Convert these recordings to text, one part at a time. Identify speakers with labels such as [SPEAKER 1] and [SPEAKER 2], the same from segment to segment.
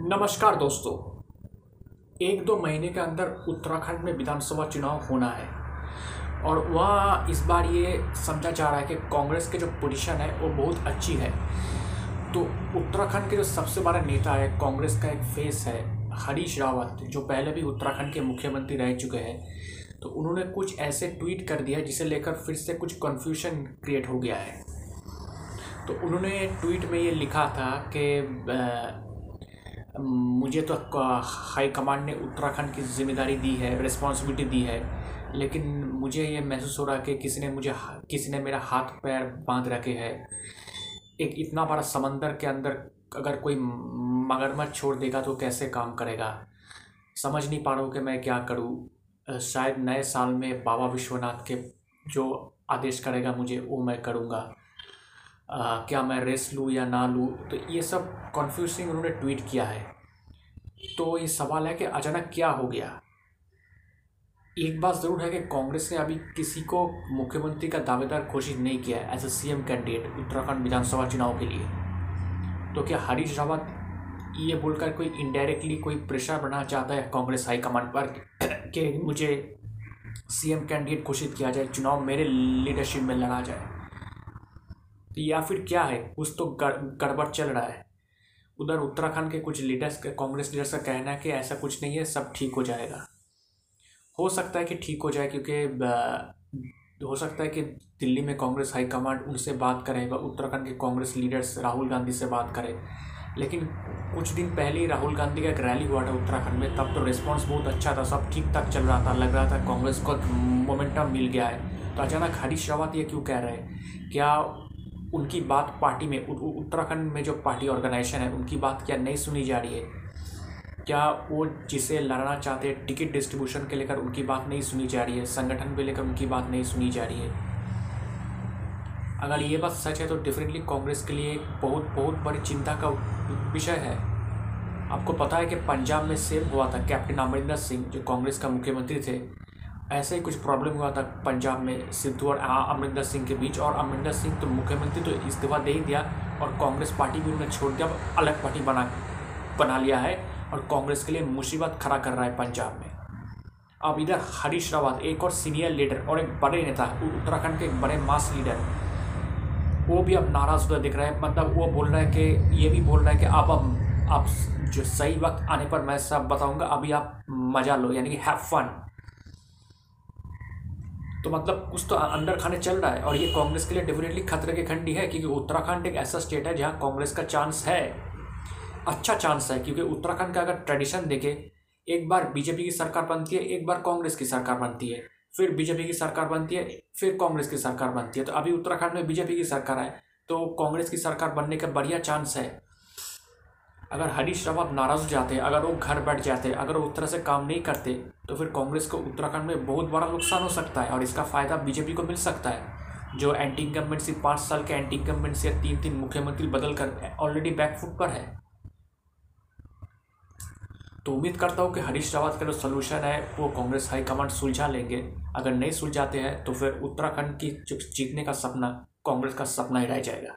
[SPEAKER 1] नमस्कार दोस्तों। एक दो महीने के अंदर उत्तराखंड में विधानसभा चुनाव होना है और वह इस बार ये समझा जा रहा है कि कांग्रेस के जो पोजीशन है, वो बहुत अच्छी है। तो उत्तराखंड के जो सबसे बड़ा नेता है, कांग्रेस का एक फेस है, हरीश रावत, जो पहले भी उत्तराखंड के मुख्यमंत्री रह चुके हैं। तो उन्होंने कुछ ऐसे ट्वीट कर दिया जिसे लेकर फिर से कुछ कन्फ्यूज़न क्रिएट हो गया है। तो उन्होंने ट्वीट में ये लिखा था कि मुझे तो हाई कमांड ने उत्तराखंड की ज़िम्मेदारी दी है रिस्पॉन्सिबिलिटी दी है, लेकिन मुझे ये महसूस हो रहा है कि किसी ने मुझे किसी ने मेरा हाथ पैर बाँध रखे है। एक इतना बड़ा समंदर के अंदर अगर कोई मगरमच्छ छोड़ देगा तो कैसे काम करेगा? समझ नहीं पा रहा हूँ कि मैं क्या करूँ। शायद नए साल में बाबा विश्वनाथ के जो आदेश करेगा मुझे, वो मैं करूँगा। आ, क्या मैं रेस्ट लूँ या ना लूँ? तो ये सब कन्फ्यूजिंग उन्होंने ट्वीट किया है। तो ये सवाल है कि अचानक क्या हो गया? एक बात ज़रूर है कि कांग्रेस ने अभी किसी को मुख्यमंत्री का दावेदार घोषित नहीं किया है as a C candidate Uttarakhand विधानसभा चुनाव के लिए। तो क्या हरीश रावत ये बोलकर कोई इनडायरेक्टली कोई प्रेशर बनाना चाहता है कांग्रेस हाईकमांड पर कि मुझे सीएम कैंडिडेट घोषित किया जाए चुनाव मेरे लीडरशिप में लड़ा जाए? या फिर क्या है? कुछ तो गड़बड़ चल रहा है। उधर उत्तराखंड के कुछ लीडर्स कांग्रेस लीडर्स का कहना है कि ऐसा कुछ नहीं है, सब ठीक हो जाएगा। हो सकता है कि ठीक हो जाए क्योंकि हो सकता है कि दिल्ली में कांग्रेस हाईकमांड उनसे बात करे व उत्तराखंड के कांग्रेस लीडर्स राहुल गांधी से बात करें। लेकिन कुछ दिन पहले ही राहुल गांधी का एक रैली हुआ था उत्तराखंड में, तब तो रिस्पांस बहुत अच्छा था, सब ठीक ठाक चल रहा था, लग रहा था कांग्रेस को मोमेंटम मिल गया है। तो अचानक हरीश रावत ये क्यों कह रहे हैं? क्या उनकी बात पार्टी में उत्तराखंड में जो पार्टी ऑर्गेनाइजेशन है, उनकी बात क्या नहीं सुनी जा रही है? क्या वो जिसे लड़ना चाहते हैं, टिकट डिस्ट्रीब्यूशन के लेकर उनकी बात नहीं सुनी जा रही है? संगठन को लेकर उनकी बात नहीं सुनी जा रही है? अगर ये बात सच है तो डेफिनेटली कांग्रेस के लिए बहुत बहुत बड़ी चिंता का विषय है। आपको पता है कि पंजाब में सेम हुआ था, कैप्टन अमरिंदर सिंह, जो कांग्रेस का मुख्यमंत्री थे। ऐसे ही कुछ प्रॉब्लम हुआ था पंजाब में सिद्धू और अमरिंदर सिंह के बीच और अमरिंदर सिंह तो मुख्यमंत्री तो इस्तीफा दे ही दिया और कांग्रेस पार्टी भी उन्हें छोड़ दिया अलग पार्टी बना बना लिया है और कांग्रेस के लिए मुसीबत खड़ा कर रहा है पंजाब में। अब इधर हरीश रावत, एक और सीनियर लीडर और एक बड़े नेता उत्तराखंड के एक बड़े मास लीडर वो भी अब नाराज़ हुआ दिख रहा है मतलब वो बोल रहा है कि, ये भी बोल रहा है कि आप अब आप जो सही वक्त आने पर मैं सब बताऊँगा, अभी आप मज़ा लो, यानी कि हैव फन तो मतलब कुछ तो अंदर खाने चल रहा है। और ये कांग्रेस के लिए डेफिनेटली खतरे की खंडी है, क्योंकि उत्तराखंड एक ऐसा स्टेट है जहाँ कांग्रेस का चांस है। अच्छा चांस है, क्योंकि उत्तराखंड का अगर ट्रेडिशन देखे, एक बार बीजेपी की सरकार बनती है, एक बार कांग्रेस की सरकार बनती है। फिर बीजेपी की सरकार बनती है, फिर कांग्रेस की सरकार बनती है। तो अभी उत्तराखंड में बीजेपी की सरकार है तो कांग्रेस की सरकार बनने का बढ़िया चांस है। अगर हरीश रावत नाराज़ हो जाते, अगर वो घर बैठ जाते, अगर वो तरह से काम नहीं करते तो फिर कांग्रेस को उत्तराखंड में बहुत बड़ा नुकसान हो सकता है और इसका फ़ायदा बीजेपी को मिल सकता है। जो एंटी इनकम्बेंसी पाँच साल के एंटी इनकम्बेंसी या तीन तीन मुख्यमंत्री बदल कर ऑलरेडी बैकफुट पर है। तो उम्मीद करता हूँ कि हरीश रावत का जो सोल्यूशन है, वो कांग्रेस हाईकमांड सुलझा लेंगे। अगर नहीं सुलझाते हैं तो फिर उत्तराखंड की जीतने का सपना कांग्रेस का सपना ही रह जाएगा।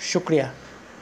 [SPEAKER 2] शुक्रिया।